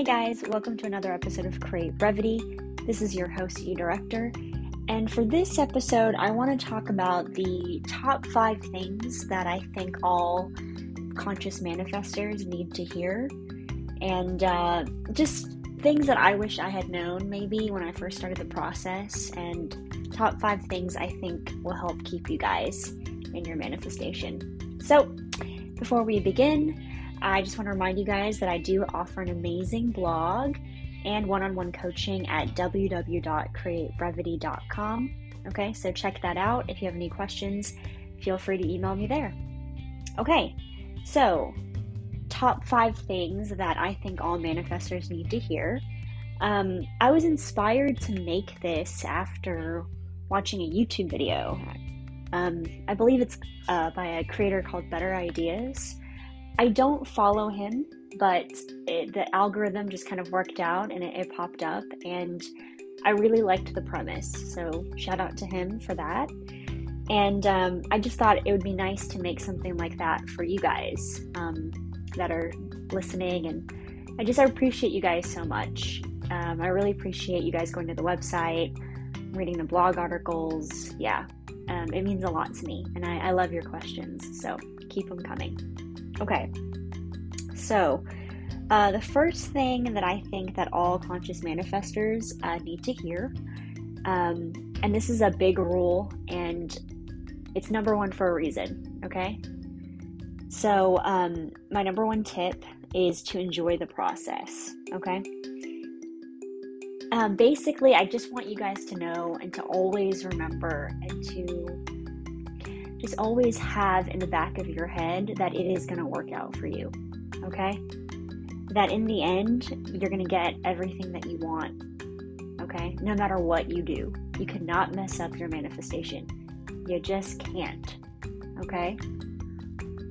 Hey guys, welcome to another episode of Create Brevity. This is your host, E Director. And for this episode, I want to talk about the top five things that I think all conscious manifestors need to hear. And uh, just things that I wish I had known maybe when I first started the process. And top five things I think will help keep you guys in your manifestation. So, before we begin, I just want to remind you guys that I do offer an amazing blog and one on one coaching at www.createbrevity.com. Okay, so check that out. If you have any questions, feel free to email me there. Okay, so top five things that I think all manifestors need to hear. Um, I was inspired to make this after watching a YouTube video. Um, I believe it's uh, by a creator called Better Ideas. I don't follow him, but it, the algorithm just kind of worked out and it, it popped up, and I really liked the premise. So, shout out to him for that. And um, I just thought it would be nice to make something like that for you guys um, that are listening. And I just I appreciate you guys so much. Um, I really appreciate you guys going to the website, reading the blog articles. Yeah, um, it means a lot to me. And I, I love your questions. So keep them coming. Okay, so uh, the first thing that I think that all conscious manifestors uh, need to hear, um, and this is a big rule, and it's number one for a reason. Okay, so um, my number one tip is to enjoy the process. Okay. Um, basically, I just want you guys to know and to always remember and to just always have in the back of your head that it is going to work out for you. Okay? That in the end, you're going to get everything that you want. Okay? No matter what you do, you cannot mess up your manifestation. You just can't. Okay?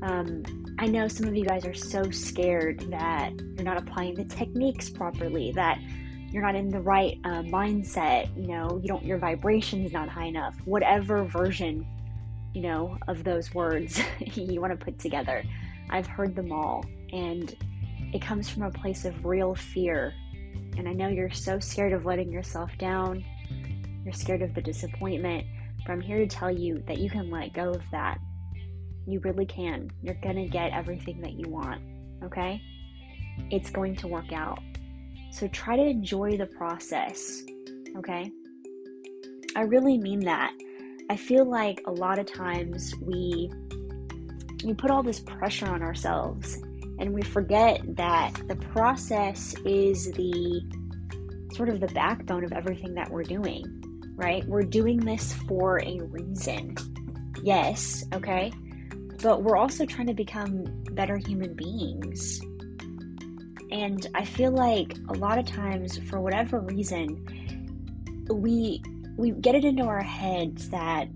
Um, I know some of you guys are so scared that you're not applying the techniques properly, that you're not in the right uh, mindset, you know, you don't, your vibration's not high enough, whatever version you know, of those words you want to put together. I've heard them all, and it comes from a place of real fear. And I know you're so scared of letting yourself down, you're scared of the disappointment, but I'm here to tell you that you can let go of that. You really can. You're going to get everything that you want, okay? It's going to work out. So try to enjoy the process, okay? I really mean that. I feel like a lot of times we we put all this pressure on ourselves and we forget that the process is the sort of the backbone of everything that we're doing, right? We're doing this for a reason. Yes, okay? But we're also trying to become better human beings. And I feel like a lot of times for whatever reason we we get it into our heads that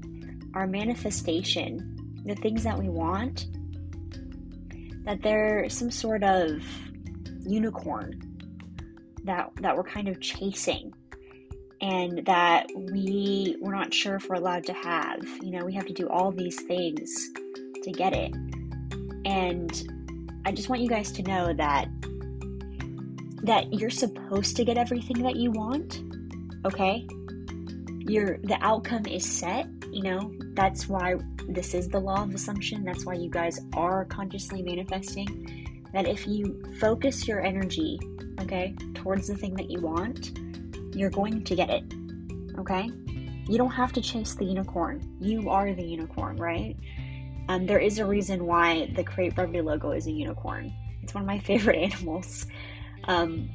our manifestation, the things that we want, that they're some sort of unicorn that that we're kind of chasing and that we we're not sure if we're allowed to have. You know, we have to do all these things to get it. And I just want you guys to know that that you're supposed to get everything that you want, okay? Your the outcome is set you know? That's why this is the law of assumption. That's why you guys are consciously manifesting. That if you focus your energy okay towards the thing that you want you're going to get it okay? You don't have to chase the unicorn. You are the unicorn right? Um, there is a reason why the create brevity logo is a unicorn. It's one of my favorite animals. Um,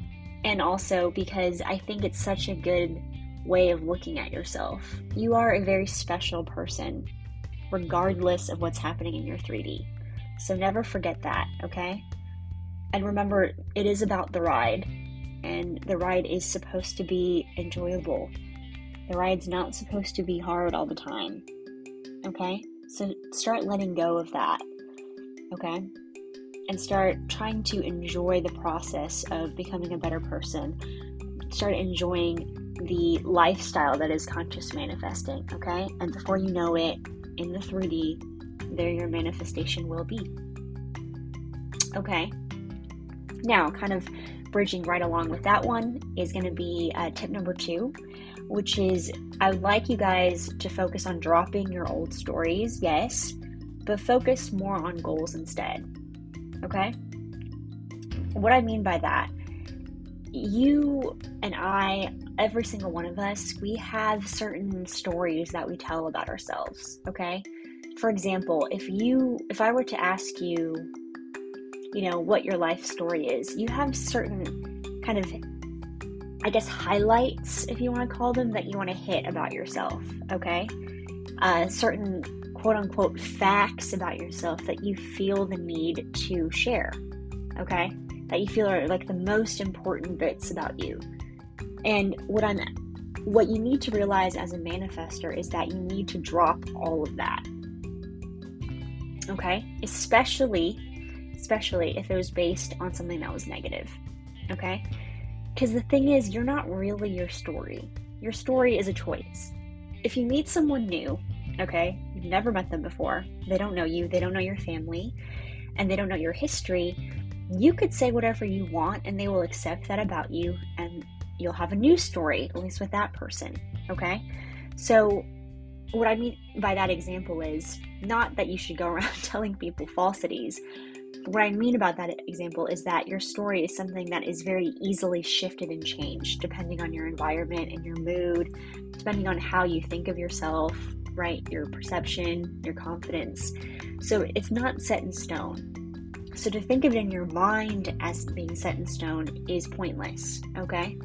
and also because i think it's such a good way of looking at yourself. You are a very special person, regardless of what's happening in your 3D. So never forget that, okay? And remember, it is about the ride, and the ride is supposed to be enjoyable. The ride's not supposed to be hard all the time, okay? So start letting go of that, okay? And start trying to enjoy the process of becoming a better person. Start enjoying the lifestyle that is conscious manifesting, okay? And before you know it, in the 3D, there your manifestation will be. Okay. Now, kind of bridging right along with that one is going to be uh, tip number two, which is I would like you guys to focus on dropping your old stories, yes, but focus more on goals instead. Okay? What I mean by that, you and I, every single one of us, we have certain stories that we tell about ourselves, okay? For example, if you if I were to ask you, you know, what your life story is, you have certain kind of I guess highlights, if you want to call them, that you want to hit about yourself, okay? Uh, certain quote unquote facts about yourself that you feel the need to share, okay? That you feel are like the most important bits about you. And what I'm what you need to realize as a manifester is that you need to drop all of that. Okay? Especially especially if it was based on something that was negative. Okay? Because the thing is, you're not really your story. Your story is a choice. If you meet someone new, okay, you've never met them before, they don't know you, they don't know your family, and they don't know your history, you could say whatever you want and they will accept that about you and you'll have a new story, at least with that person, okay? So, what I mean by that example is not that you should go around telling people falsities. What I mean about that example is that your story is something that is very easily shifted and changed depending on your environment and your mood, depending on how you think of yourself, right? Your perception, your confidence. So it's not set in stone. So to think of it in your mind as being set in stone is pointless, okay?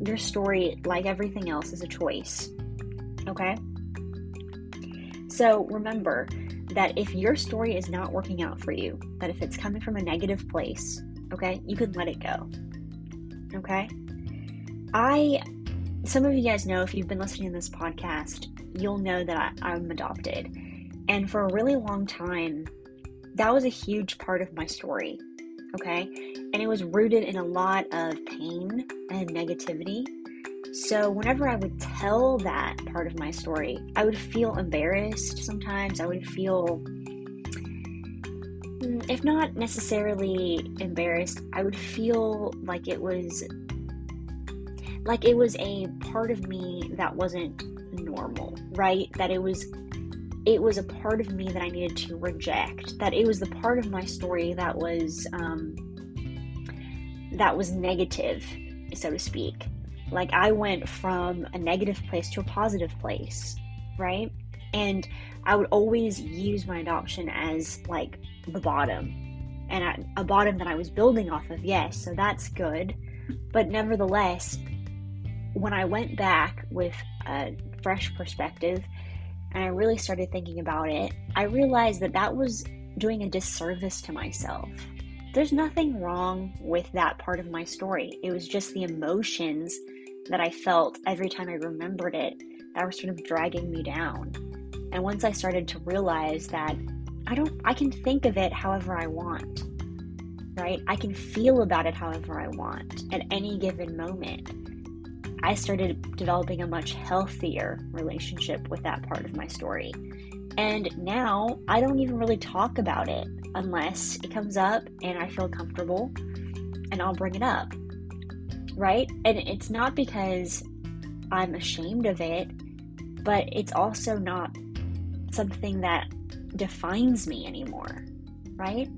Your story, like everything else, is a choice, okay? So remember that if your story is not working out for you, that if it's coming from a negative place, okay, you can let it go, okay? I, some of you guys know if you've been listening to this podcast, you'll know that I, I'm adopted. And for a really long time, that was a huge part of my story. Okay. And it was rooted in a lot of pain and negativity. So, whenever I would tell that part of my story, I would feel embarrassed sometimes. I would feel, mm, if not necessarily embarrassed, I would feel like it was like it was a part of me that wasn't normal, right? That it was it was a part of me that I needed to reject. That it was the part of my story that was um, that was negative, so to speak. Like I went from a negative place to a positive place, right? And I would always use my adoption as like the bottom and I, a bottom that I was building off of. Yes, so that's good. But nevertheless, when I went back with a fresh perspective and I really started thinking about it, I realized that that was doing a disservice to myself. There's nothing wrong with that part of my story. It was just the emotions that I felt every time I remembered it that were sort of dragging me down. And once I started to realize that I don't I can think of it however I want. Right? I can feel about it however I want at any given moment. I started developing a much healthier relationship with that part of my story. And now I don't even really talk about it unless it comes up and I feel comfortable and I'll bring it up. Right? And it's not because I'm ashamed of it, but it's also not something that defines me anymore. Right?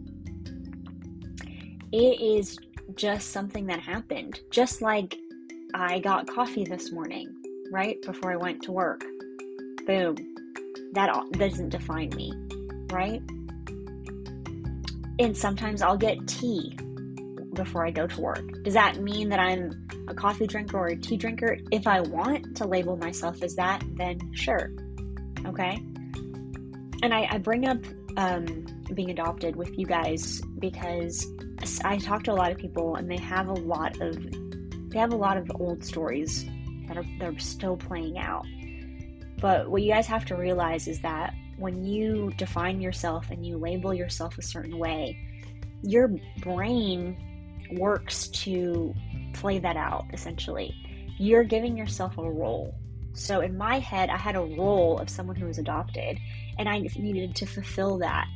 It is just something that happened. Just like I got coffee this morning, right? Before I went to work. Boom. That doesn't define me, right? And sometimes I'll get tea before I go to work. Does that mean that I'm a coffee drinker or a tea drinker? If I want to label myself as that, then sure. Okay? And I, I bring up um, being adopted with you guys because I talk to a lot of people and they have a lot of they have a lot of old stories that are they're still playing out. But what you guys have to realize is that when you define yourself and you label yourself a certain way, your brain works to play that out essentially. You're giving yourself a role. So in my head, I had a role of someone who was adopted, and I needed to fulfill that.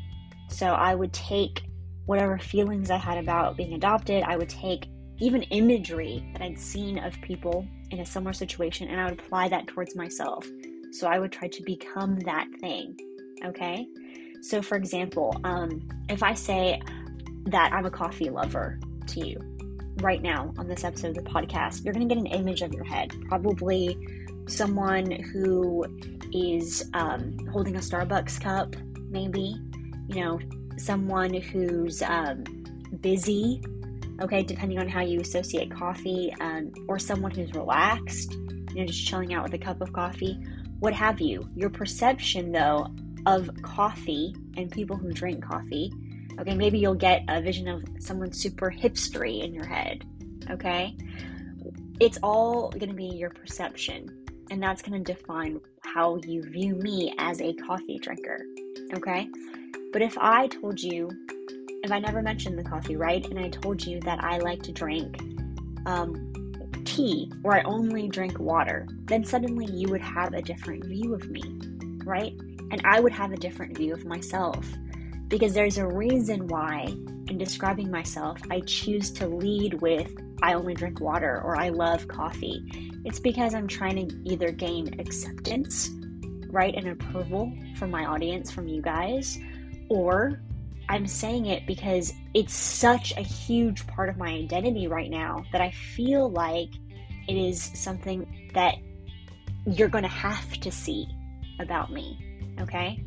So I would take whatever feelings I had about being adopted, I would take even imagery that I'd seen of people in a similar situation and I would apply that towards myself. So I would try to become that thing. Okay? So, for example, um, if I say that I'm a coffee lover to you right now on this episode of the podcast, you're going to get an image of your head. Probably someone who is um, holding a Starbucks cup, maybe, you know, someone who's um, busy, okay, depending on how you associate coffee, um, or someone who's relaxed, you know, just chilling out with a cup of coffee, what have you. Your perception, though, of coffee and people who drink coffee, okay, maybe you'll get a vision of someone super hipstery in your head, okay? It's all going to be your perception, and that's going to define how you view me as a coffee drinker, okay? But if I told you, if I never mentioned the coffee, right, and I told you that I like to drink um, tea or I only drink water, then suddenly you would have a different view of me, right? And I would have a different view of myself because there's a reason why, in describing myself, I choose to lead with I only drink water or I love coffee. It's because I'm trying to either gain acceptance, right, and approval from my audience, from you guys, or I'm saying it because it's such a huge part of my identity right now that I feel like it is something that you're going to have to see about me. Okay?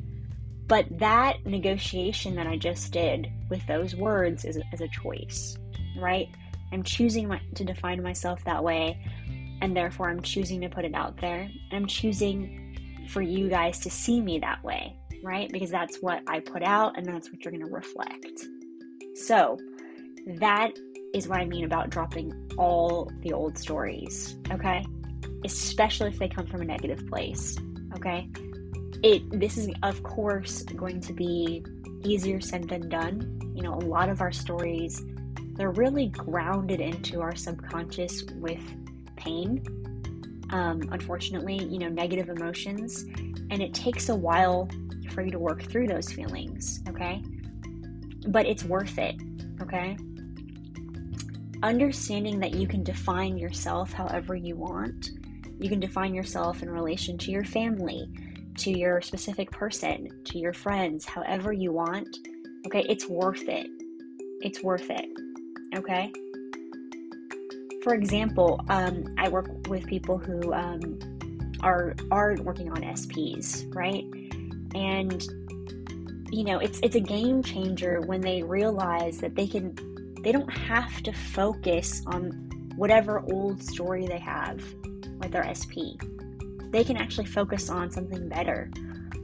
But that negotiation that I just did with those words is, is a choice, right? I'm choosing my, to define myself that way, and therefore I'm choosing to put it out there. I'm choosing for you guys to see me that way right? Because that's what I put out and that's what you're going to reflect. So, that is what I mean about dropping all the old stories, okay? Especially if they come from a negative place, okay? It this is of course going to be easier said than done. You know, a lot of our stories they're really grounded into our subconscious with pain. Um, unfortunately, you know, negative emotions, and it takes a while for you to work through those feelings, okay? But it's worth it, okay? Understanding that you can define yourself however you want. You can define yourself in relation to your family, to your specific person, to your friends, however you want. Okay, it's worth it. It's worth it. Okay? For example, um, I work with people who um, are are working on SPs, right? And you know it's it's a game changer when they realize that they can they don't have to focus on whatever old story they have with their SP. They can actually focus on something better,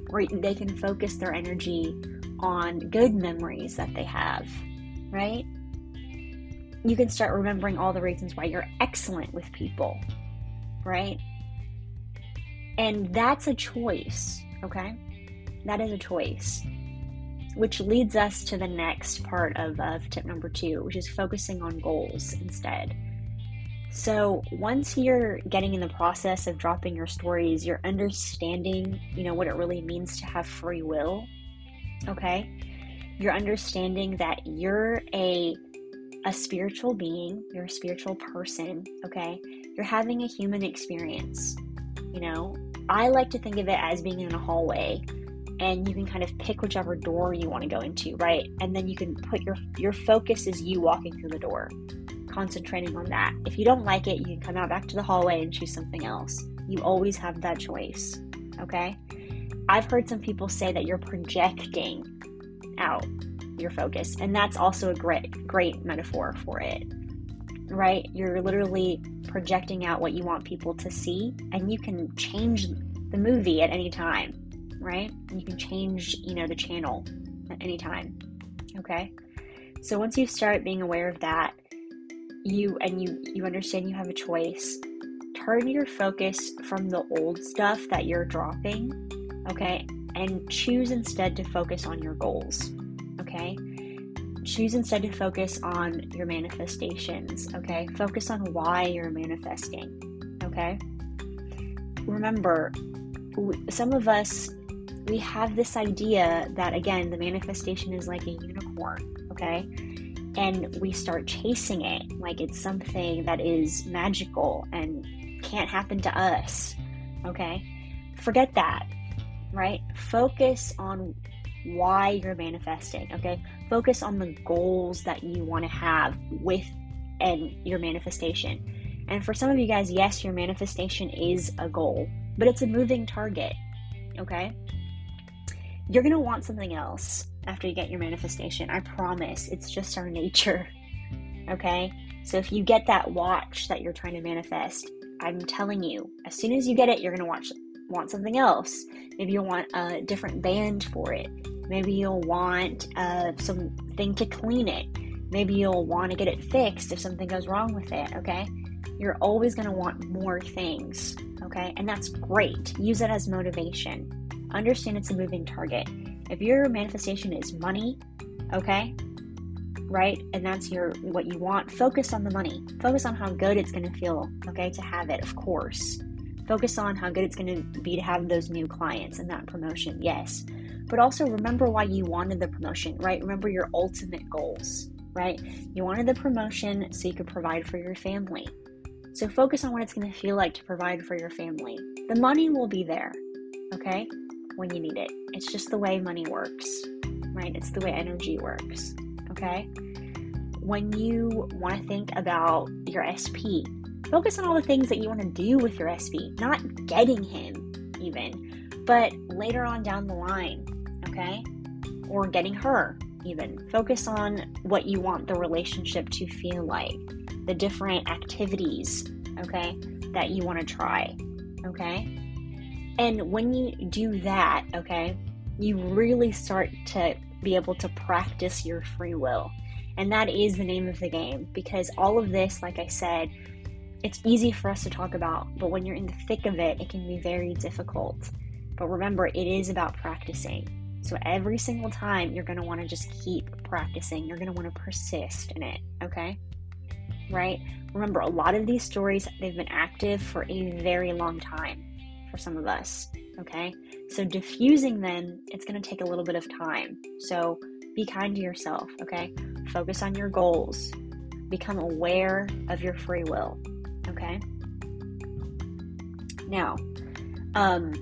or they can focus their energy on good memories that they have, right? You can start remembering all the reasons why you're excellent with people, right? And that's a choice, okay? That is a choice. Which leads us to the next part of, of tip number two, which is focusing on goals instead. So once you're getting in the process of dropping your stories, you're understanding, you know, what it really means to have free will. Okay? You're understanding that you're a a spiritual being, you're a spiritual person, okay? You're having a human experience. You know, I like to think of it as being in a hallway and you can kind of pick whichever door you want to go into, right? And then you can put your your focus is you walking through the door, concentrating on that. If you don't like it, you can come out back to the hallway and choose something else. You always have that choice, okay? I've heard some people say that you're projecting out your focus, and that's also a great great metaphor for it. Right? You're literally projecting out what you want people to see, and you can change the movie at any time right? And you can change, you know, the channel at any time. Okay? So once you start being aware of that, you and you you understand you have a choice. Turn your focus from the old stuff that you're dropping, okay? And choose instead to focus on your goals. Okay? Choose instead to focus on your manifestations, okay? Focus on why you're manifesting, okay? Remember, some of us we have this idea that, again, the manifestation is like a unicorn, okay? And we start chasing it like it's something that is magical and can't happen to us, okay? Forget that, right? Focus on why you're manifesting, okay? Focus on the goals that you want to have with and your manifestation. And for some of you guys, yes, your manifestation is a goal, but it's a moving target, okay? You're going to want something else after you get your manifestation. I promise. It's just our nature, okay? So if you get that watch that you're trying to manifest, I'm telling you, as soon as you get it, you're going to watch want something else. Maybe you'll want a different band for it. Maybe you'll want uh, something to clean it. Maybe you'll want to get it fixed if something goes wrong with it, okay? You're always going to want more things, okay? And that's great. Use it as motivation. Understand it's a moving target. If your manifestation is money, okay? Right? And that's your what you want, focus on the money. Focus on how good it's going to feel, okay, to have it, of course. Focus on how good it's going to be to have those new clients and that promotion, yes. But also remember why you wanted the promotion, right? Remember your ultimate goals, right? You wanted the promotion so you could provide for your family. So focus on what it's going to feel like to provide for your family. The money will be there, okay, when you need it. It's just the way money works, right? It's the way energy works, okay? When you want to think about your SP, Focus on all the things that you want to do with your SP, not getting him even, but later on down the line, okay? Or getting her even. Focus on what you want the relationship to feel like, the different activities, okay, that you want to try, okay? And when you do that, okay, you really start to be able to practice your free will. And that is the name of the game because all of this, like I said, it's easy for us to talk about, but when you're in the thick of it, it can be very difficult. But remember, it is about practicing. So every single time, you're going to want to just keep practicing. You're going to want to persist in it, okay? Right? Remember, a lot of these stories, they've been active for a very long time for some of us, okay? So diffusing them, it's going to take a little bit of time. So be kind to yourself, okay? Focus on your goals. Become aware of your free will. Okay. Now, um,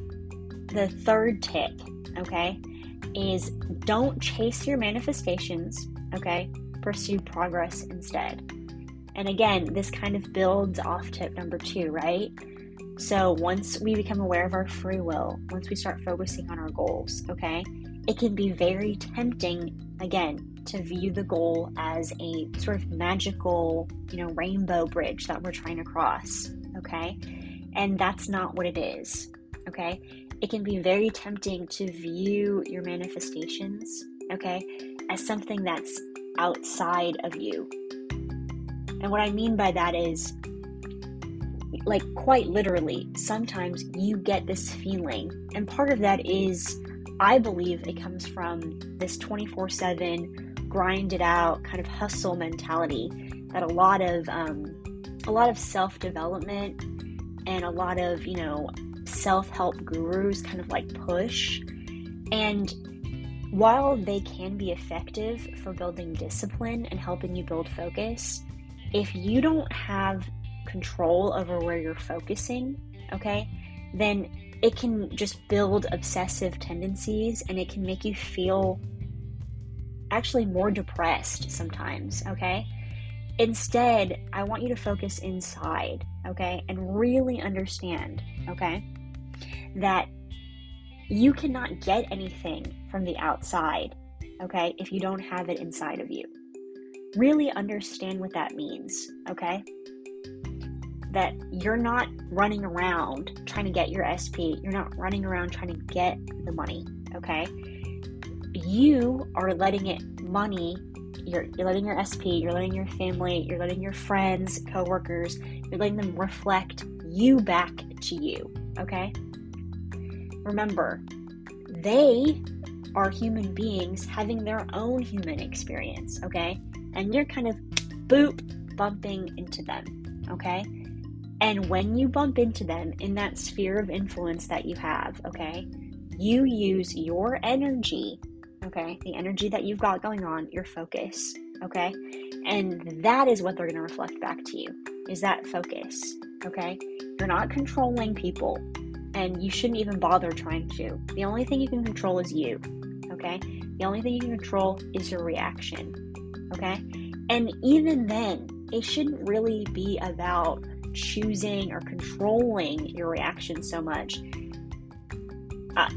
the third tip, okay, is don't chase your manifestations, okay? Pursue progress instead. And again, this kind of builds off tip number two, right? So once we become aware of our free will, once we start focusing on our goals, okay, it can be very tempting, again, to view the goal as a sort of magical, you know, rainbow bridge that we're trying to cross, okay? And that's not what it is, okay? It can be very tempting to view your manifestations, okay, as something that's outside of you. And what I mean by that is, like, quite literally, sometimes you get this feeling, and part of that is, I believe it comes from this 24 7 grind it out kind of hustle mentality that a lot of um, a lot of self development and a lot of you know self help gurus kind of like push. And while they can be effective for building discipline and helping you build focus if you don't have control over where you're focusing okay then it can just build obsessive tendencies and it can make you feel actually more depressed sometimes, okay? Instead, I want you to focus inside, okay? And really understand, okay? That you cannot get anything from the outside, okay? If you don't have it inside of you. Really understand what that means, okay? That you're not running around trying to get your SP. You're not running around trying to get the money, okay? you are letting it money you're, you're letting your SP, you're letting your family, you're letting your friends, coworkers, you're letting them reflect you back to you, okay? Remember, they are human beings having their own human experience, okay? And you're kind of boop bumping into them, okay? And when you bump into them in that sphere of influence that you have, okay, you use your energy, okay, the energy that you've got going on, your focus, okay, and that is what they're going to reflect back to you is that focus, okay? You're not controlling people, and you shouldn't even bother trying to. The only thing you can control is you, okay? The only thing you can control is your reaction, okay? And even then, it shouldn't really be about choosing or controlling your reaction so much. Uh,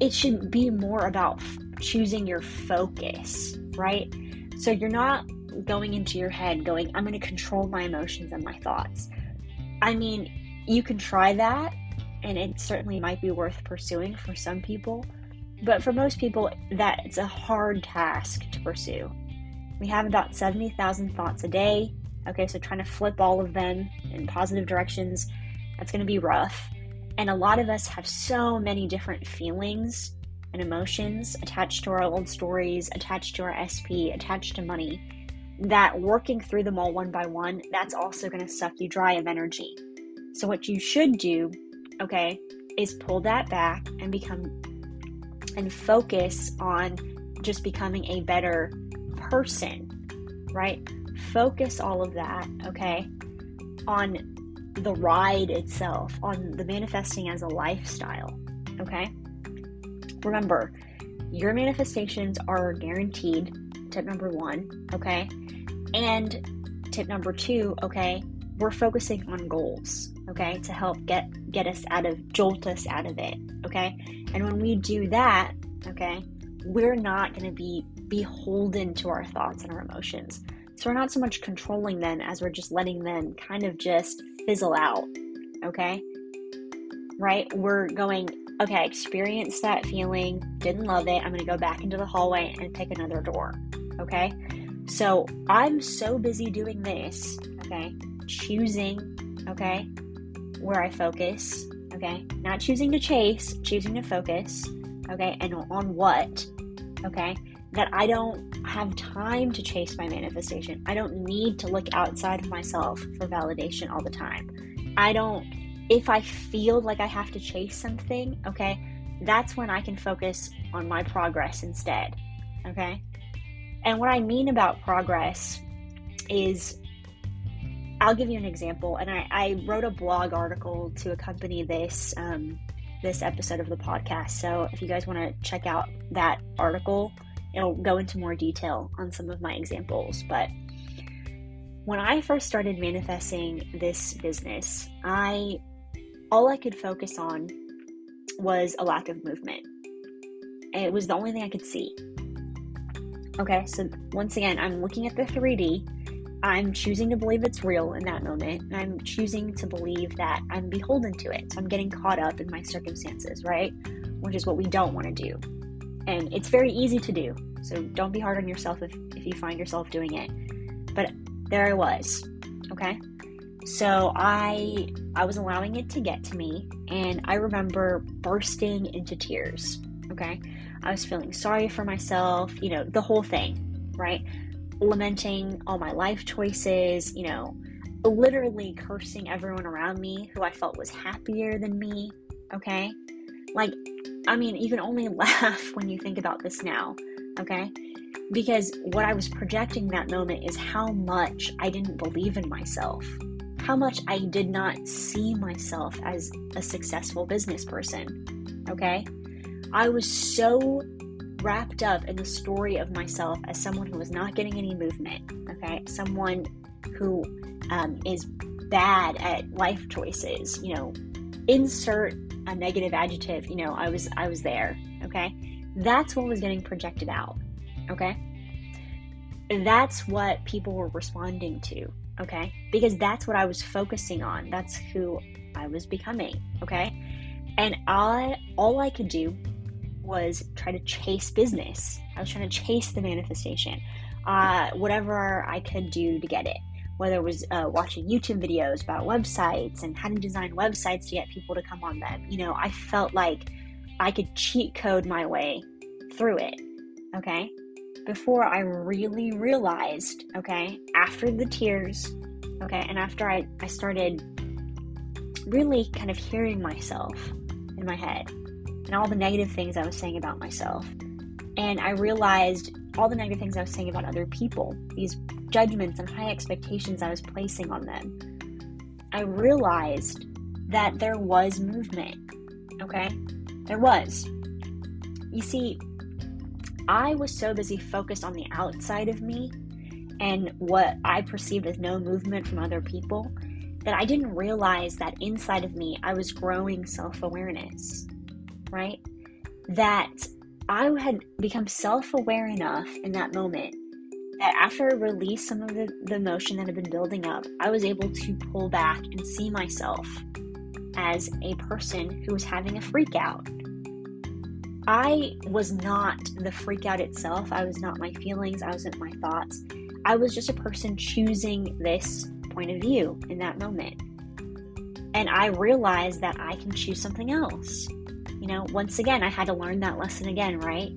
it should be more about f- choosing your focus, right? So you're not going into your head going, I'm going to control my emotions and my thoughts. I mean, you can try that, and it certainly might be worth pursuing for some people. But for most people, that it's a hard task to pursue. We have about 70,000 thoughts a day. Okay, so trying to flip all of them in positive directions, that's going to be rough. And a lot of us have so many different feelings and emotions attached to our old stories, attached to our SP, attached to money, that working through them all one by one, that's also going to suck you dry of energy. So, what you should do, okay, is pull that back and become and focus on just becoming a better person, right? Focus all of that, okay, on the ride itself, on the manifesting as a lifestyle, okay? Remember, your manifestations are guaranteed. Tip number one, okay? And tip number two, okay, we're focusing on goals, okay, to help get get us out of jolt us out of it, okay? And when we do that, okay, we're not going to be beholden to our thoughts and our emotions. So we're not so much controlling them as we're just letting them kind of just fizzle out, okay? Right? We're going, okay, I experienced that feeling, didn't love it. I'm going to go back into the hallway and pick another door, okay? So I'm so busy doing this, okay? Choosing, okay, where I focus, okay? Not choosing to chase, choosing to focus, okay? And on what, okay? That I don't have time to chase my manifestation. I don't need to look outside of myself for validation all the time. I don't, if I feel like I have to chase something, okay, that's when I can focus on my progress instead, okay? And what I mean about progress is I'll give you an example. And I, I wrote a blog article to accompany this um, this episode of the podcast. So if you guys want to check out that article, it'll go into more detail on some of my examples. But when I first started manifesting this business, I all I could focus on was a lack of movement. And it was the only thing I could see. Okay, so once again, I'm looking at the 3D. I'm choosing to believe it's real in that moment, and I'm choosing to believe that I'm beholden to it. So I'm getting caught up in my circumstances, right? Which is what we don't want to do. And it's very easy to do. So don't be hard on yourself if, if you find yourself doing it. But there I was. Okay? So I I was allowing it to get to me and I remember bursting into tears. Okay? I was feeling sorry for myself, you know, the whole thing, right? Lamenting all my life choices, you know, literally cursing everyone around me who I felt was happier than me, okay? Like, I mean, you can only laugh when you think about this now, okay? Because what I was projecting that moment is how much I didn't believe in myself, how much I did not see myself as a successful business person, okay? I was so wrapped up in the story of myself as someone who was not getting any movement, okay? Someone who um, is bad at life choices, you know, insert a negative adjective, you know, I was I was there, okay? That's what was getting projected out, okay? That's what people were responding to, okay? Because that's what I was focusing on. That's who I was becoming, okay? And I all I could do was try to chase business. I was trying to chase the manifestation, uh, whatever I could do to get it. Whether it was uh, watching YouTube videos about websites and how to design websites to get people to come on them, you know, I felt like I could cheat code my way through it. Okay, before I really realized, okay, after the tears, okay, and after I, I started really kind of hearing myself in my head, and all the negative things I was saying about myself. And I realized all the negative things I was saying about other people, these judgments and high expectations I was placing on them. I realized that there was movement. Okay? There was. You see, I was so busy focused on the outside of me and what I perceived as no movement from other people that I didn't realize that inside of me I was growing self awareness, right? That I had become self aware enough in that moment that after I released some of the, the emotion that had been building up, I was able to pull back and see myself as a person who was having a freak out. I was not the freak out itself. I was not my feelings. I wasn't my thoughts. I was just a person choosing this point of view in that moment. And I realized that I can choose something else. You know, once again, I had to learn that lesson again, right?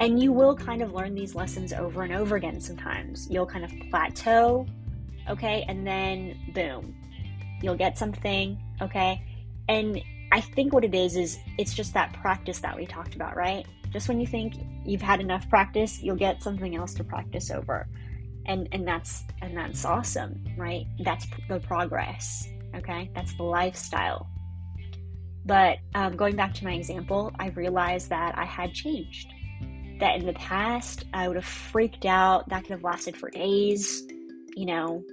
And you will kind of learn these lessons over and over again sometimes. You'll kind of plateau, okay? And then boom, you'll get something, okay? And I think what it is is it's just that practice that we talked about, right? Just when you think you've had enough practice, you'll get something else to practice over. And and that's and that's awesome, right? That's the progress, okay? That's the lifestyle. But um, going back to my example, I realized that I had changed. That in the past, I would have freaked out. That could have lasted for days. You know,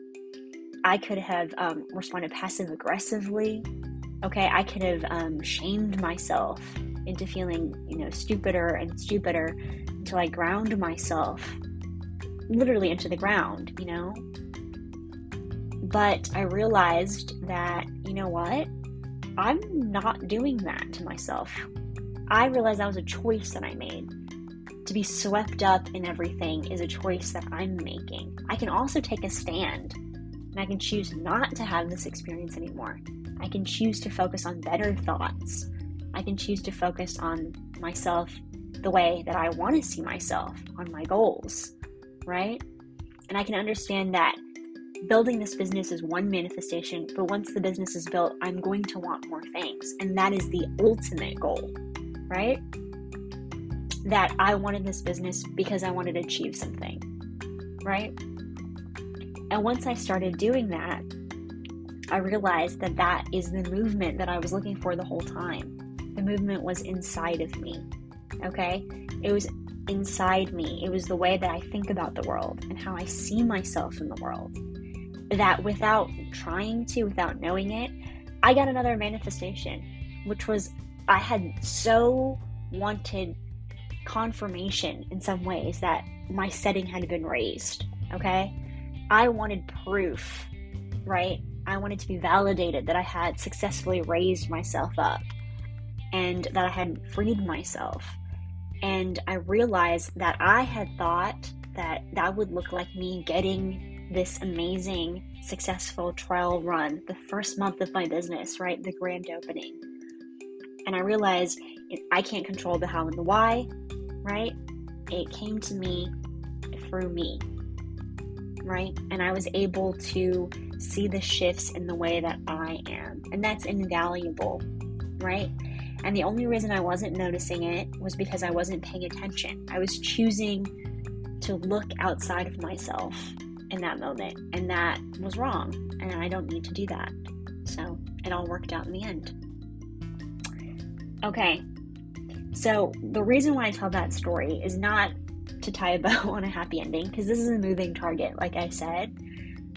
I could have um, responded passive aggressively okay, I could have um, shamed myself into feeling, you know, stupider and stupider until I ground myself literally into the ground, you know? But I realized that, you know what? I'm not doing that to myself. I realized that was a choice that I made. To be swept up in everything is a choice that I'm making. I can also take a stand and I can choose not to have this experience anymore. I can choose to focus on better thoughts. I can choose to focus on myself the way that I want to see myself, on my goals, right? And I can understand that building this business is one manifestation, but once the business is built, I'm going to want more things. And that is the ultimate goal, right? That I wanted this business because I wanted to achieve something, right? And once I started doing that, I realized that that is the movement that I was looking for the whole time. The movement was inside of me. Okay? It was inside me. It was the way that I think about the world and how I see myself in the world. That without trying to, without knowing it, I got another manifestation, which was I had so wanted confirmation in some ways that my setting had been raised. Okay? I wanted proof, right? I wanted to be validated that I had successfully raised myself up and that I had freed myself. And I realized that I had thought that that would look like me getting this amazing, successful trial run the first month of my business, right? The grand opening. And I realized I can't control the how and the why, right? It came to me through me, right? And I was able to see the shifts in the way that I am. And that's invaluable, right? And the only reason I wasn't noticing it was because I wasn't paying attention. I was choosing to look outside of myself in that moment. And that was wrong. And I don't need to do that. So it all worked out in the end. Okay. So the reason why I tell that story is not to tie a bow on a happy ending, because this is a moving target, like I said,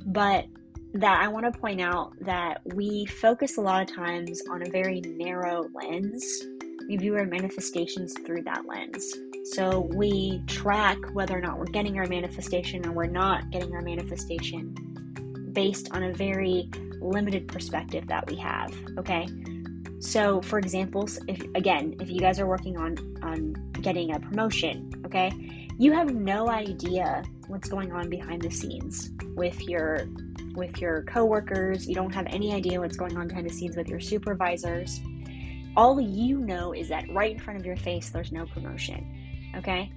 but that I want to point out that we focus a lot of times on a very narrow lens. We view our manifestations through that lens. So we track whether or not we're getting our manifestation or we're not getting our manifestation based on a very limited perspective that we have. Okay. So, for examples, if again, if you guys are working on on getting a promotion, okay, you have no idea what's going on behind the scenes with your with your coworkers, you don't have any idea what's going on behind the scenes with your supervisors. All you know is that right in front of your face, there's no promotion. Okay?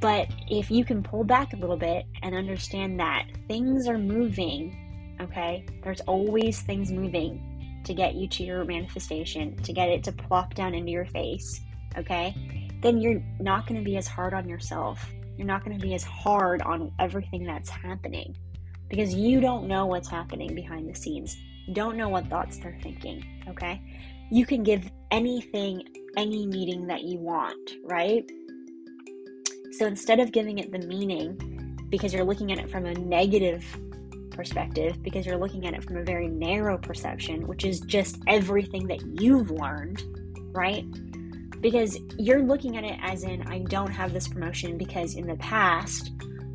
But if you can pull back a little bit and understand that things are moving, okay? There's always things moving to get you to your manifestation, to get it to plop down into your face, okay, then you're not going to be as hard on yourself. You're not going to be as hard on everything that's happening because you don't know what's happening behind the scenes. You don't know what thoughts they're thinking, okay? You can give anything any meaning that you want, right? So instead of giving it the meaning because you're looking at it from a negative perspective, because you're looking at it from a very narrow perception, which is just everything that you've learned, right? Because you're looking at it as in, I don't have this promotion because in the past,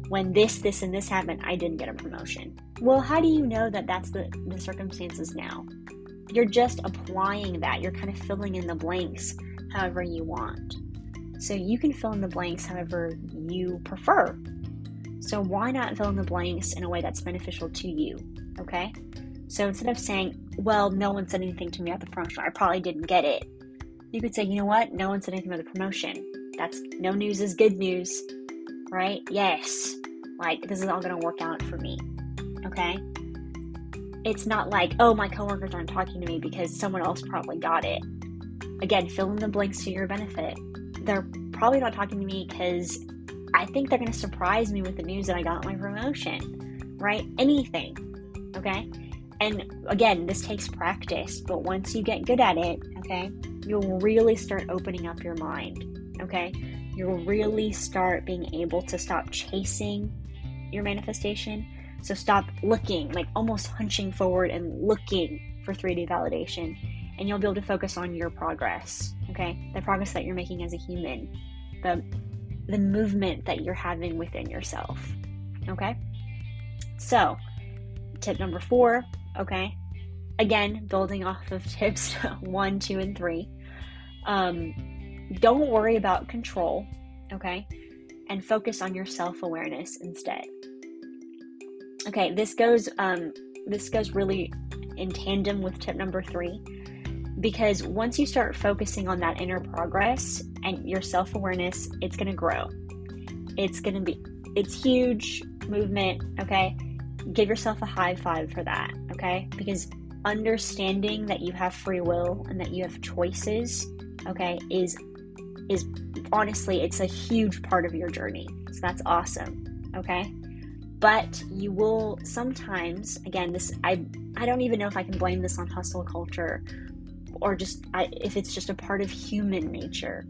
when this, this, and this happened, I didn't get a promotion. Well, how do you know that that's the, the circumstances now? You're just applying that. You're kind of filling in the blanks however you want. So you can fill in the blanks however you prefer. So why not fill in the blanks in a way that's beneficial to you? Okay? So instead of saying, well, no one said anything to me about the promotion, I probably didn't get it, you could say, you know what? No one said anything about the promotion. That's no news is good news, right? Yes. Like, this is all going to work out for me. Okay? It's not like, oh, my coworkers aren't talking to me because someone else probably got it. Again, fill in the blanks to your benefit. They're probably not talking to me because I think they're going to surprise me with the news that I got my promotion, right? Anything, okay? And again, this takes practice, but once you get good at it, okay, you'll really start opening up your mind, okay? You'll really start being able to stop chasing your manifestation. So stop looking, like almost hunching forward and looking for 3D validation, and you'll be able to focus on your progress, okay? The progress that you're making as a human, the the movement that you're having within yourself. Okay? So, tip number 4, okay? Again, building off of tips 1, 2 and 3. Um don't worry about control, okay? And focus on your self-awareness instead. Okay, this goes um this goes really in tandem with tip number 3 because once you start focusing on that inner progress and your self awareness, it's going to grow. It's going to be, it's huge movement, okay? Give yourself a high five for that, okay? Because understanding that you have free will and that you have choices, okay, is is honestly it's a huge part of your journey. So that's awesome, okay? But you will sometimes, again, this I I don't even know if I can blame this on hustle culture or just I, if it's just a part of human nature.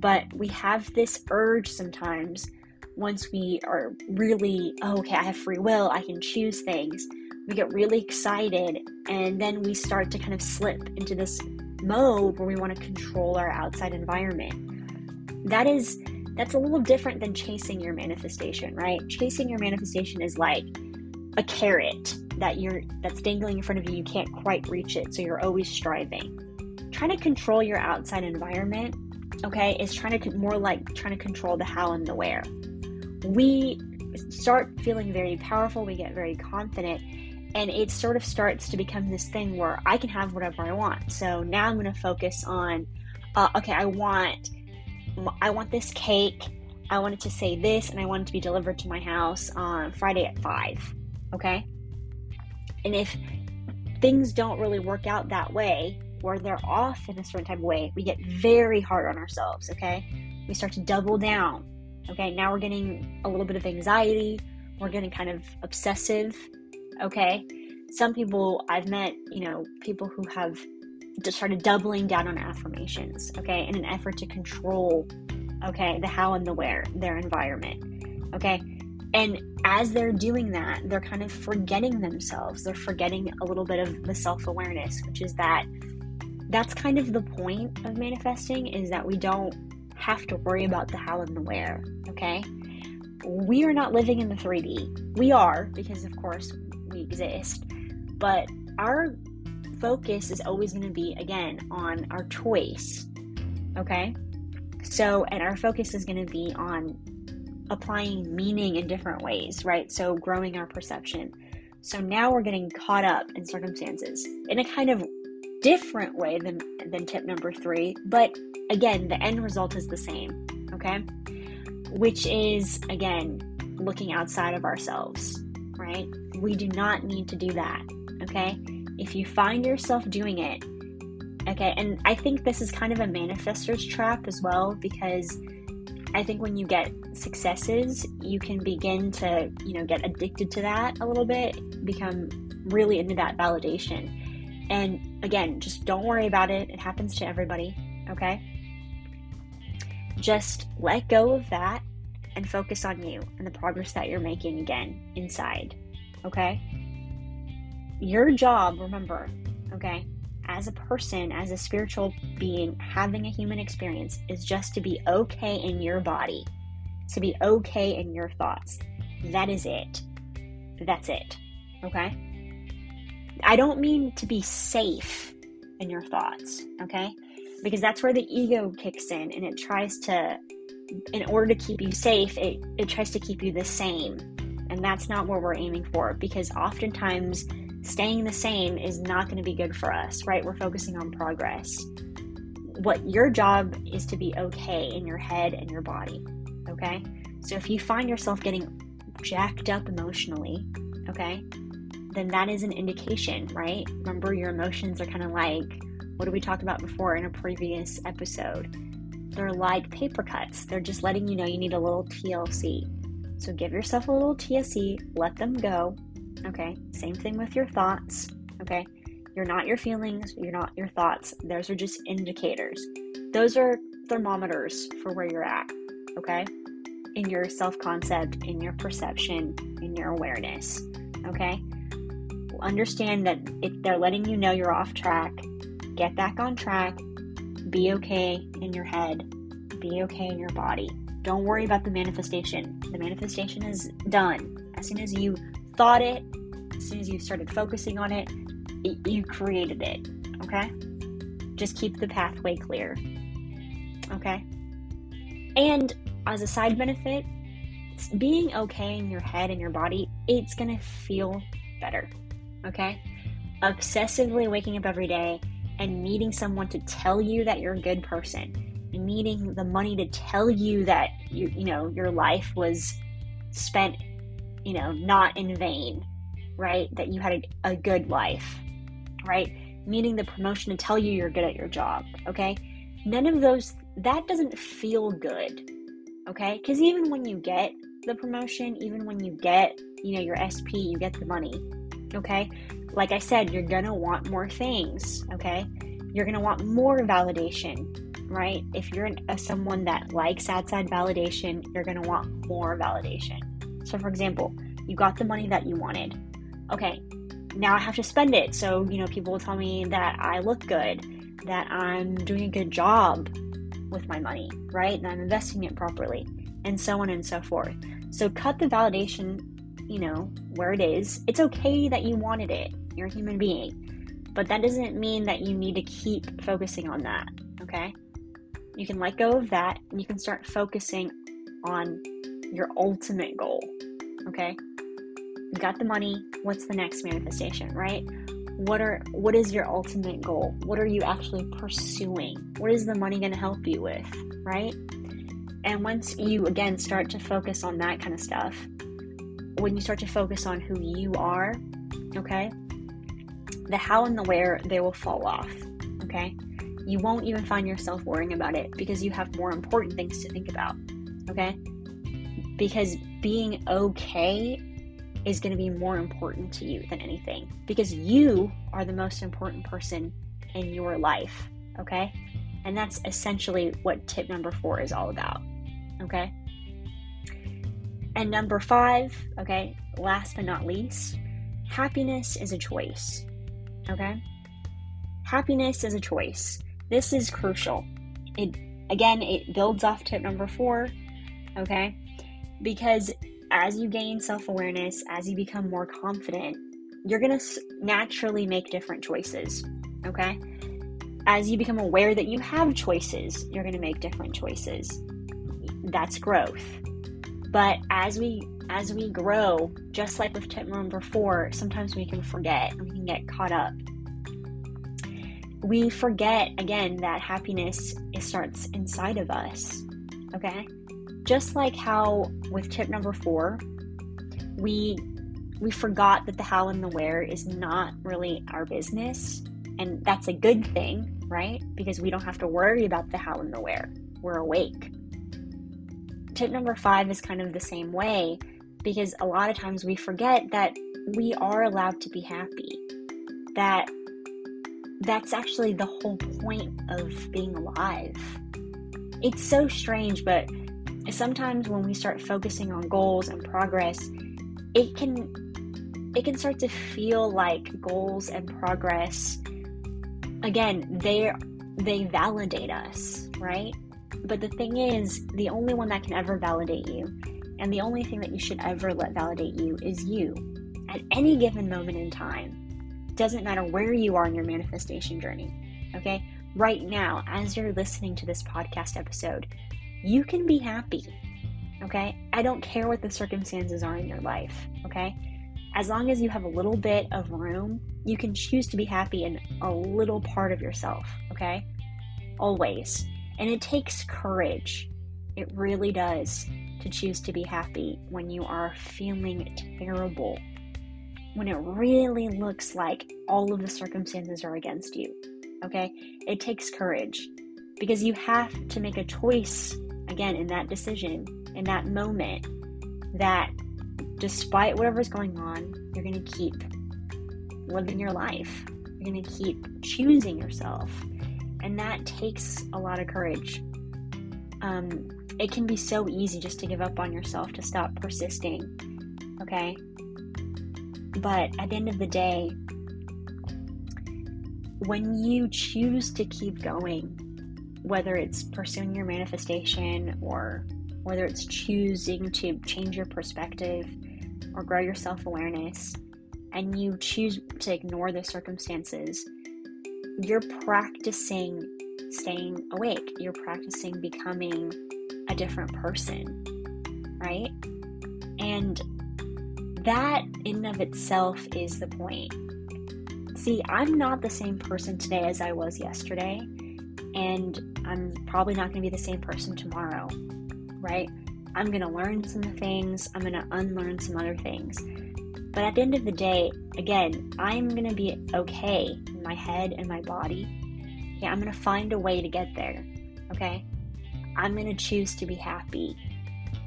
But we have this urge sometimes once we are really, oh, okay, I have free will, I can choose things. We get really excited, and then we start to kind of slip into this mode where we want to control our outside environment. That is that's a little different than chasing your manifestation, right? Chasing your manifestation is like a carrot that you're that's dangling in front of you you can't quite reach it so you're always striving. Trying to control your outside environment okay is trying to more like trying to control the how and the where. We start feeling very powerful we get very confident and it sort of starts to become this thing where i can have whatever i want. So now i'm going to focus on uh, okay i want i want this cake i want it to say this and i want it to be delivered to my house on friday at 5 okay and if things don't really work out that way, or they're off in a certain type of way, we get very hard on ourselves, okay? We start to double down. Okay, now we're getting a little bit of anxiety, we're getting kind of obsessive, okay? Some people I've met, you know, people who have just started doubling down on affirmations, okay, in an effort to control, okay, the how and the where, their environment, okay? And as they're doing that, they're kind of forgetting themselves. They're forgetting a little bit of the self awareness, which is that that's kind of the point of manifesting is that we don't have to worry about the how and the where, okay? We are not living in the 3D. We are, because of course we exist, but our focus is always going to be, again, on our choice, okay? So, and our focus is going to be on applying meaning in different ways, right? So growing our perception. So now we're getting caught up in circumstances in a kind of different way than than tip number 3, but again, the end result is the same, okay? Which is again looking outside of ourselves, right? We do not need to do that, okay? if you find yourself doing it, okay, and I think this is kind of a manifestor's trap as well because I think when you get successes, you can begin to, you know, get addicted to that a little bit, become really into that validation. And again, just don't worry about it. It happens to everybody, okay? Just let go of that and focus on you and the progress that you're making again inside, okay? Your job, remember, okay, as a person, as a spiritual being, having a human experience is just to be okay in your body, to be okay in your thoughts. That is it. That's it. Okay? I don't mean to be safe in your thoughts, okay? Because that's where the ego kicks in and it tries to, in order to keep you safe, it, it tries to keep you the same. And that's not what we're aiming for because oftentimes staying the same is not going to be good for us, right? We're focusing on progress. What your job is to be okay in your head and your body, okay? So if you find yourself getting jacked up emotionally, okay, then that is an indication, right? Remember, your emotions are kind of like what did we talk about before in a previous episode? They're like paper cuts, they're just letting you know you need a little TLC. So give yourself a little TLC, let them go, Okay. Same thing with your thoughts. Okay. You're not your feelings, you're not your thoughts. Those are just indicators. Those are thermometers for where you're at. Okay. In your self concept, in your perception, in your awareness. Okay. Understand that if they're letting you know you're off track, get back on track. Be okay in your head. Be okay in your body. Don't worry about the manifestation. The manifestation is done. As soon as you thought it, as soon as you started focusing on it, it you created it. Okay? Just keep the pathway clear. Okay? And as a side benefit, being okay in your head and your body, it's going to feel better. Okay? Obsessively waking up every day and needing someone to tell you that you're a good person, needing the money to tell you that you you know your life was spent you know, not in vain, right? That you had a, a good life, right? Meaning the promotion to tell you you're good at your job, okay? None of those, that doesn't feel good, okay? Because even when you get the promotion, even when you get, you know, your SP, you get the money, okay? Like I said, you're gonna want more things, okay? You're gonna want more validation, right? If you're someone that likes outside validation, you're gonna want more validation. So, for example, you got the money that you wanted. Okay, now I have to spend it. So, you know, people will tell me that I look good, that I'm doing a good job with my money, right? That I'm investing it properly, and so on and so forth. So, cut the validation, you know, where it is. It's okay that you wanted it. You're a human being. But that doesn't mean that you need to keep focusing on that, okay? You can let go of that and you can start focusing on your ultimate goal. Okay? You got the money, what's the next manifestation, right? What are what is your ultimate goal? What are you actually pursuing? What is the money going to help you with, right? And once you again start to focus on that kind of stuff, when you start to focus on who you are, okay? The how and the where they will fall off, okay? You won't even find yourself worrying about it because you have more important things to think about, okay? Because being okay is going to be more important to you than anything because you are the most important person in your life, okay? And that's essentially what tip number four is all about, okay? And number five, okay, last but not least, happiness is a choice, okay? Happiness is a choice. This is crucial. It again, it builds off tip number four, okay? Because as you gain self awareness, as you become more confident, you're going to naturally make different choices. Okay? As you become aware that you have choices, you're going to make different choices. That's growth. But as we as we grow, just like with tip number 4, sometimes we can forget we can get caught up. We forget again that happiness starts inside of us. Okay? Just like how with tip number four, we we forgot that the how and the where is not really our business. And that's a good thing, right? Because we don't have to worry about the how and the where. We're awake. Tip number five is kind of the same way because a lot of times we forget that we are allowed to be happy. That that's actually the whole point of being alive. It's so strange, but sometimes when we start focusing on goals and progress, it can it can start to feel like goals and progress again, they they validate us, right? But the thing is, the only one that can ever validate you and the only thing that you should ever let validate you is you at any given moment in time. Doesn't matter where you are in your manifestation journey. Okay? Right now, as you're listening to this podcast episode, you can be happy. Okay? I don't care what the circumstances are in your life. Okay? As long as you have a little bit of room, you can choose to be happy in a little part of yourself. Okay? Always. And it takes courage. It really does to choose to be happy when you are feeling terrible. When it really looks like all of the circumstances are against you. Okay? It takes courage because you have to make a choice again in that decision, in that moment, that despite whatever's going on, you're going to keep living your life. You're going to keep choosing yourself. And that takes a lot of courage. Um, it can be so easy just to give up on yourself, to stop persisting. Okay? But at the end of the day, when you choose to keep going, whether it's pursuing your manifestation or whether it's choosing to change your perspective or grow your self awareness, and you choose to ignore the circumstances, you're practicing staying awake. You're practicing becoming a different person, right? And that in of itself is the point. See, I'm not the same person today as I was yesterday, and I'm probably not going to be the same person tomorrow, right? I'm going to learn some things, I'm going to unlearn some other things. But at the end of the day, again, I'm going to be okay in my head and my body. Yeah, I'm going to find a way to get there, okay? I'm going to choose to be happy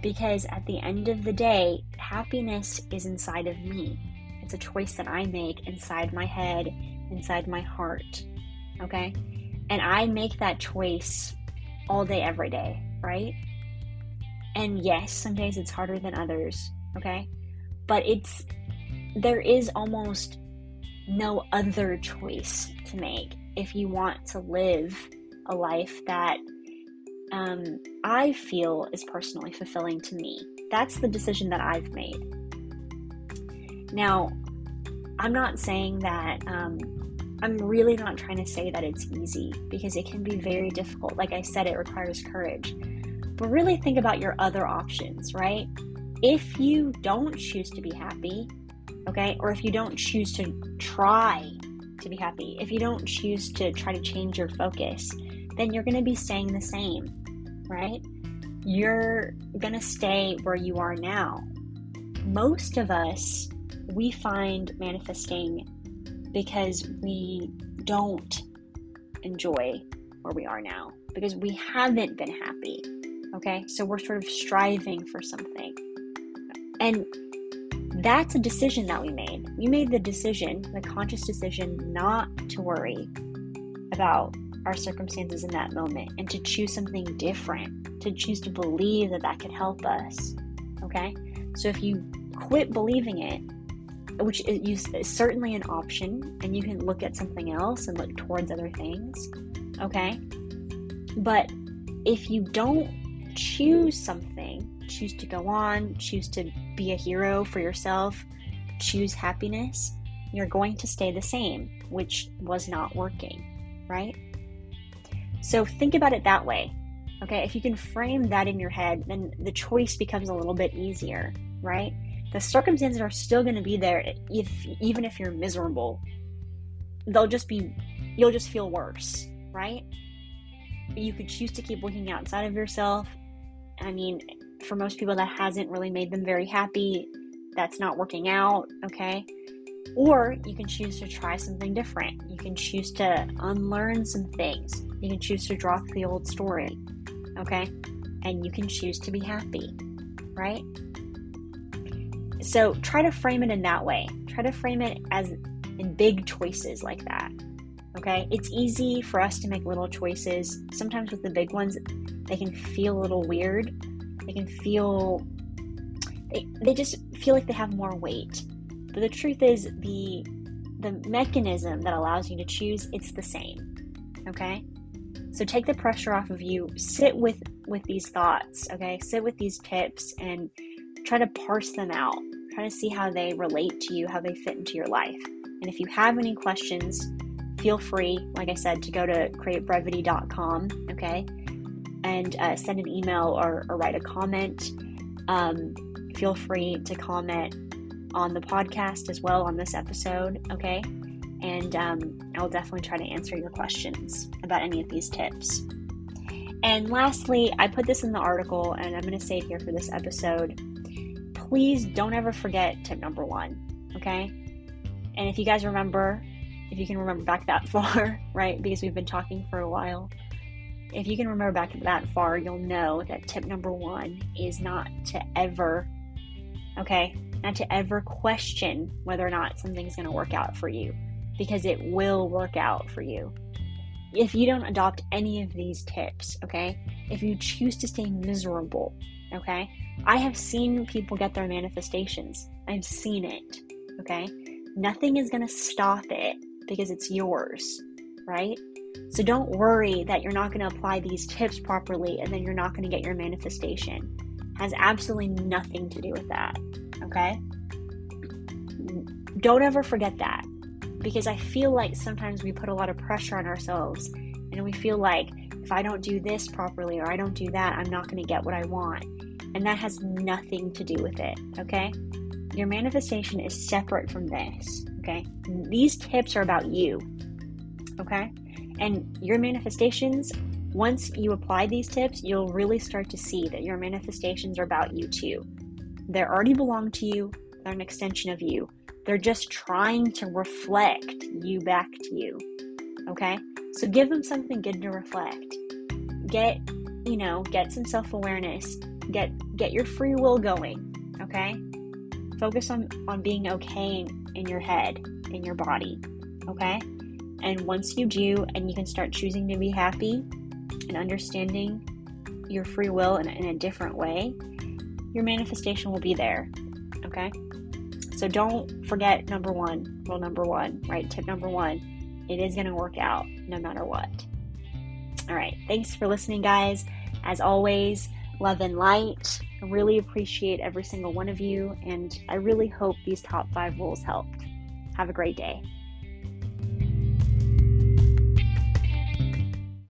because at the end of the day, happiness is inside of me. It's a choice that I make inside my head, inside my heart. Okay? And I make that choice all day, every day, right? And yes, some days it's harder than others, okay? But it's, there is almost no other choice to make if you want to live a life that um, I feel is personally fulfilling to me. That's the decision that I've made. Now, I'm not saying that, um, I'm really not trying to say that it's easy because it can be very difficult. Like I said, it requires courage. But really think about your other options, right? If you don't choose to be happy, okay, or if you don't choose to try to be happy, if you don't choose to try to change your focus, then you're going to be staying the same right? You're going to stay where you are now. Most of us, we find manifesting because we don't enjoy where we are now, because we haven't been happy. Okay, so we're sort of striving for something. And that's a decision that we made. We made the decision, the conscious decision, not to worry about our circumstances in that moment and to choose something different, to choose to believe that that could help us. Okay? So if you quit believing it, which is certainly an option, and you can look at something else and look towards other things. Okay? But if you don't choose something, choose to go on, choose to be a hero for yourself, choose happiness, you're going to stay the same, which was not working, right? So think about it that way. Okay, if you can frame that in your head, then the choice becomes a little bit easier, right? The circumstances are still going to be there if even if you're miserable. They'll just be you'll just feel worse, right? You could choose to keep looking outside of yourself. I mean, for most people that hasn't really made them very happy. that's not working out, okay? Or you can choose to try something different. You can choose to unlearn some things. You can choose to drop the old story, okay? And you can choose to be happy, right? So try to frame it in that way. Try to frame it as in big choices like that. Okay? It's easy for us to make little choices. Sometimes with the big ones, they can feel a little weird. They can feel they, they just feel like they have more weight. But the truth is the the mechanism that allows you to choose, it's the same. Okay? So take the pressure off of you. Sit with with these thoughts, okay? Sit with these tips and try to parse them out. Try to see how they relate to you, how they fit into your life. And if you have any questions, feel free, like I said, to go to cre8brevity.com, okay? And uh, send an email or, or write a comment. Um, feel free to comment on the podcast as well on this episode, okay? And um, I'll definitely try to answer your questions about any of these tips. And lastly, I put this in the article and I'm going to say it here for this episode. Please don't ever forget tip number one, okay? And if you guys remember, if you can remember back that far, right, because we've been talking for a while, if you can remember back that far, you'll know that tip number one is not to ever, okay, not to ever question whether or not something's going to work out for you because it will work out for you. If you don't adopt any of these tips, okay, if you choose to stay miserable, okay, I have seen people get their manifestations. I've seen it, okay? Nothing is going to stop it because it's yours, right? So don't worry that you're not going to apply these tips properly and then you're not going to get your manifestation. Has absolutely nothing to do with that, okay? Don't ever forget that because I feel like sometimes we put a lot of pressure on ourselves and we feel like if I don't do this properly or I don't do that, I'm not going to get what I want. And that has nothing to do with it, okay? Your manifestation is separate from this, okay? These tips are about you, okay? And your manifestations, once you apply these tips, you'll really start to see that your manifestations are about you too. They already belong to you, they're an extension of you. They're just trying to reflect you back to you, okay? So give them something good to reflect. Get, you know, get some self-awareness. Get get your free will going, okay? focus on on being okay in, in your head in your body okay? And once you do and you can start choosing to be happy and understanding your free will in, in a different way your manifestation will be there okay? So don't forget number one rule number one right? Tip number one it is going to work out no matter what. All right thanks for listening guys. As always love and light I really appreciate every single one of you, and I really hope these top five rules helped. Have a great day.